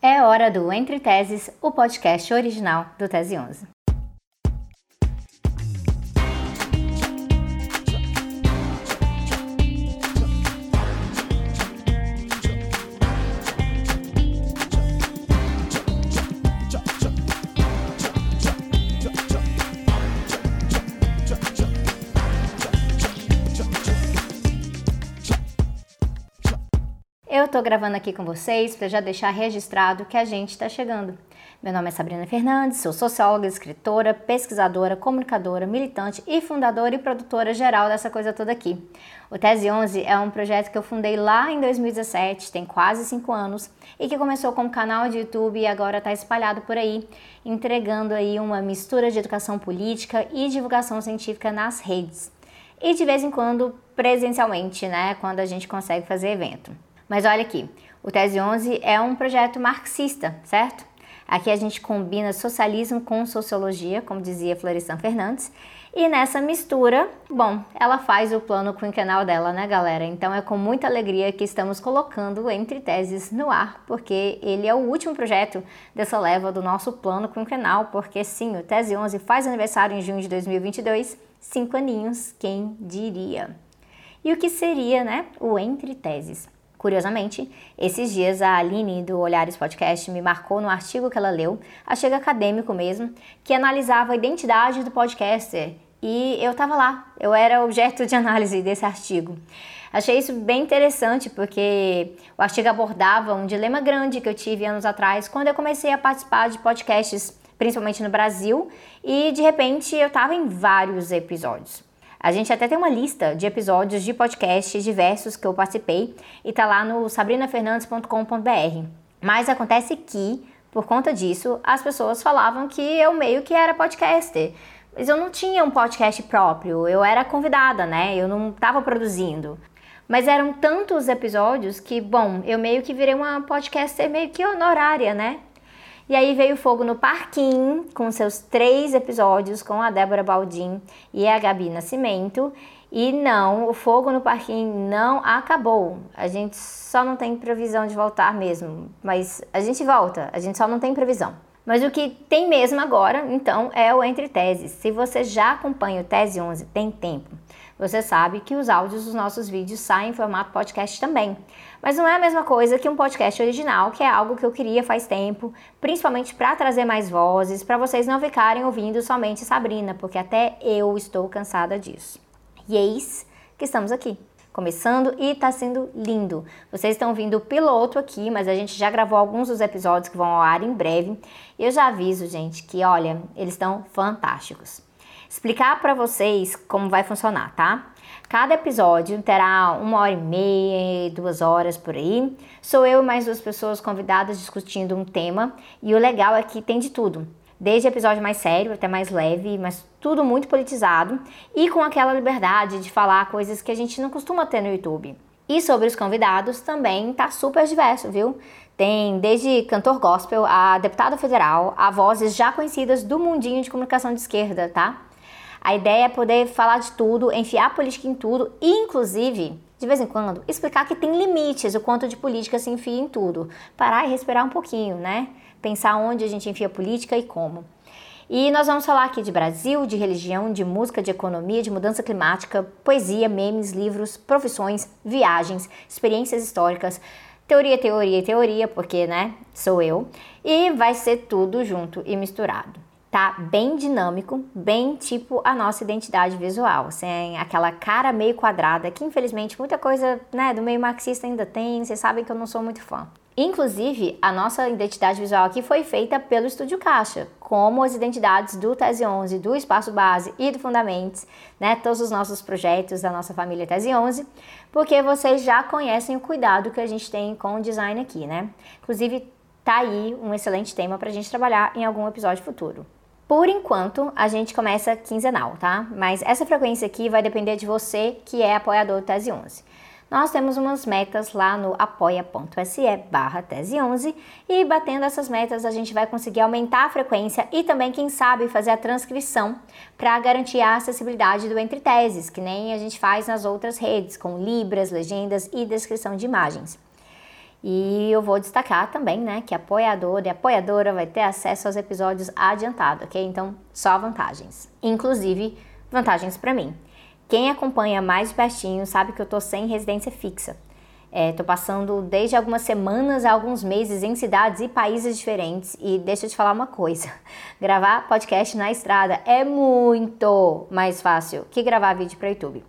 É hora do Entre Teses, o podcast original do Tese 11. Tô gravando aqui com vocês para já deixar registrado que a gente está chegando. Meu nome é Sabrina Fernandes, sou socióloga, escritora, pesquisadora, comunicadora, militante e fundadora e produtora geral dessa coisa toda aqui. O Tese 11 é um projeto que eu fundei lá em 2017, tem quase 5 anos, e que começou como canal de YouTube e agora está espalhado por aí, entregando aí uma mistura de educação política e divulgação científica nas redes. E de vez em quando presencialmente, né, quando a gente consegue fazer evento. Mas olha aqui, o Tese 11 é um projeto marxista, certo? Aqui a gente combina socialismo com sociologia, como dizia Florestan Fernandes, e nessa mistura, bom, ela faz o plano quinquenal dela, né, galera? Então é com muita alegria que estamos colocando Entre Teses no ar, porque ele é o último projeto dessa leva do nosso plano quinquenal, porque sim, o Tese 11 faz aniversário em junho de 2022, cinco aninhos, quem diria? E o que seria, né, o Entre Teses? Curiosamente, esses dias a Aline do Olhares Podcast me marcou no artigo que ela leu, artigo acadêmico mesmo, que analisava a identidade do podcaster. E eu estava lá, eu era objeto de análise desse artigo. Achei isso bem interessante porque o artigo abordava um dilema grande que eu tive anos atrás quando eu comecei a participar de podcasts, principalmente no Brasil, e de repente eu estava em vários episódios. A gente até tem uma lista de episódios de podcasts diversos que eu participei e tá lá no sabrinafernandes.com.br. Mas acontece que, por conta disso, as pessoas falavam que eu meio que era podcaster. Mas eu não tinha um podcast próprio, eu era convidada, né? Eu não estava produzindo. Mas eram tantos episódios que, bom, eu meio que virei uma podcaster meio que honorária, né? E aí veio Fogo no Parquinho, com seus três episódios com a Débora Baldin e a Gabi Nascimento. E não, o Fogo no Parquinho não acabou. A gente só não tem previsão de voltar mesmo. Mas a gente volta, a gente só não tem previsão. Mas o que tem mesmo agora, então, é o Entre Teses. Se você já acompanha o Tese 11 tem tempo, você sabe que os áudios dos nossos vídeos saem em formato podcast também. Mas não é a mesma coisa que um podcast original, que é algo que eu queria faz tempo, principalmente para trazer mais vozes, para vocês não ficarem ouvindo somente Sabrina, porque até eu estou cansada disso. E eis que estamos aqui começando e tá sendo lindo. Vocês estão vendo o piloto aqui, mas a gente já gravou alguns dos episódios que vão ao ar em breve. E eu já aviso, gente, que olha, eles estão fantásticos explicar para vocês como vai funcionar, tá? Cada episódio terá uma hora e meia, duas horas por aí. Sou eu e mais duas pessoas convidadas discutindo um tema e o legal é que tem de tudo. Desde episódio mais sério até mais leve, mas tudo muito politizado e com aquela liberdade de falar coisas que a gente não costuma ter no YouTube. E sobre os convidados também tá super diverso, viu? Tem desde cantor gospel a deputado federal, a vozes já conhecidas do mundinho de comunicação de esquerda, tá? A ideia é poder falar de tudo, enfiar política em tudo e, inclusive, de vez em quando, explicar que tem limites o quanto de política se enfia em tudo. Parar e respirar um pouquinho, né? Pensar onde a gente enfia política e como. E nós vamos falar aqui de Brasil, de religião, de música, de economia, de mudança climática, poesia, memes, livros, profissões, viagens, experiências históricas, teoria, teoria e teoria, porque, né, sou eu. E vai ser tudo junto e misturado tá bem dinâmico, bem tipo a nossa identidade visual, sem aquela cara meio quadrada, que infelizmente muita coisa né, do meio marxista ainda tem, vocês sabem que eu não sou muito fã. Inclusive, a nossa identidade visual aqui foi feita pelo Estúdio Caixa, como as identidades do Tese 11, do Espaço Base e do Fundamentos, né, todos os nossos projetos da nossa família Tese 11, porque vocês já conhecem o cuidado que a gente tem com o design aqui, né? Inclusive, tá aí um excelente tema para a gente trabalhar em algum episódio futuro. Por enquanto, a gente começa quinzenal, tá? Mas essa frequência aqui vai depender de você que é apoiador do Tese 11. Nós temos umas metas lá no apoia.se barra tese 11 e batendo essas metas a gente vai conseguir aumentar a frequência e também, quem sabe, fazer a transcrição para garantir a acessibilidade do Entre Teses, que nem a gente faz nas outras redes, com libras, legendas e descrição de imagens. E eu vou destacar também, né, que apoiador e apoiadora vai ter acesso aos episódios adiantado, ok? Então, só vantagens. Inclusive, vantagens para mim. Quem acompanha mais de pertinho sabe que eu tô sem residência fixa. É, passando desde algumas semanas a alguns meses em cidades e países diferentes. E deixa eu te falar uma coisa: gravar podcast na estrada é muito mais fácil que gravar vídeo para YouTube.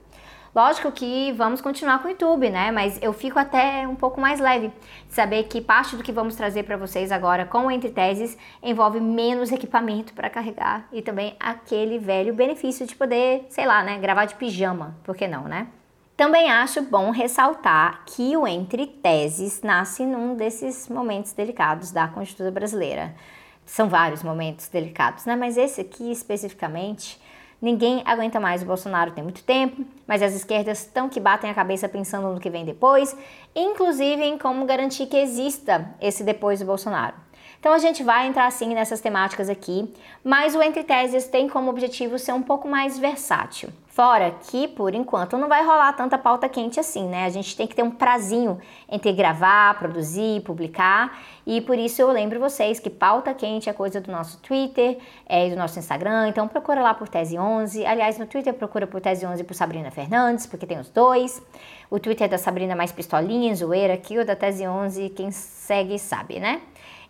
Lógico que vamos continuar com o YouTube, né? Mas eu fico até um pouco mais leve de saber que parte do que vamos trazer para vocês agora com o Entre Teses envolve menos equipamento para carregar e também aquele velho benefício de poder, sei lá, né, gravar de pijama, por que não, né? Também acho bom ressaltar que o Entre Teses nasce num desses momentos delicados da Constituição brasileira. São vários momentos delicados, né? Mas esse aqui especificamente, ninguém aguenta mais o Bolsonaro tem muito tempo, mas as esquerdas estão que batem a cabeça pensando no que vem depois, inclusive em como garantir que exista esse depois do Bolsonaro. Então a gente vai entrar assim nessas temáticas aqui, mas o Entre Teses tem como objetivo ser um pouco mais versátil. Fora que, por enquanto, não vai rolar tanta pauta quente assim, né? A gente tem que ter um prazinho entre gravar, produzir, publicar. E por isso eu lembro vocês que pauta quente é coisa do nosso Twitter, é do nosso Instagram. Então procura lá por Tese 11. Aliás, no Twitter procura por Tese 11 e por Sabrina Fernandes, porque tem os dois. O Twitter é da Sabrina mais pistolinha, zoeira aqui, o da Tese 11, quem segue sabe, né?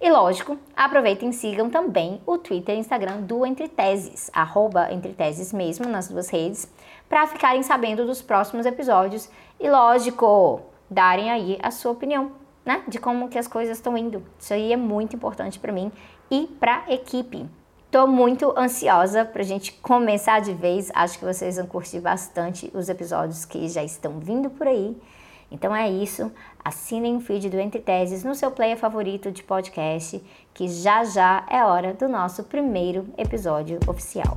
E lógico, aproveitem e sigam também o Twitter e Instagram do Entre Teses, arroba Entre Teses mesmo, nas duas redes, para ficarem sabendo dos próximos episódios e, lógico, darem aí a sua opinião, né, de como que as coisas estão indo. Isso aí é muito importante para mim e para a equipe. Tô muito ansiosa pra gente começar de vez. Acho que vocês vão curtir bastante os episódios que já estão vindo por aí. Então é isso. Assinem o feed do Entre Teses no seu player favorito de podcast, que já já é hora do nosso primeiro episódio oficial.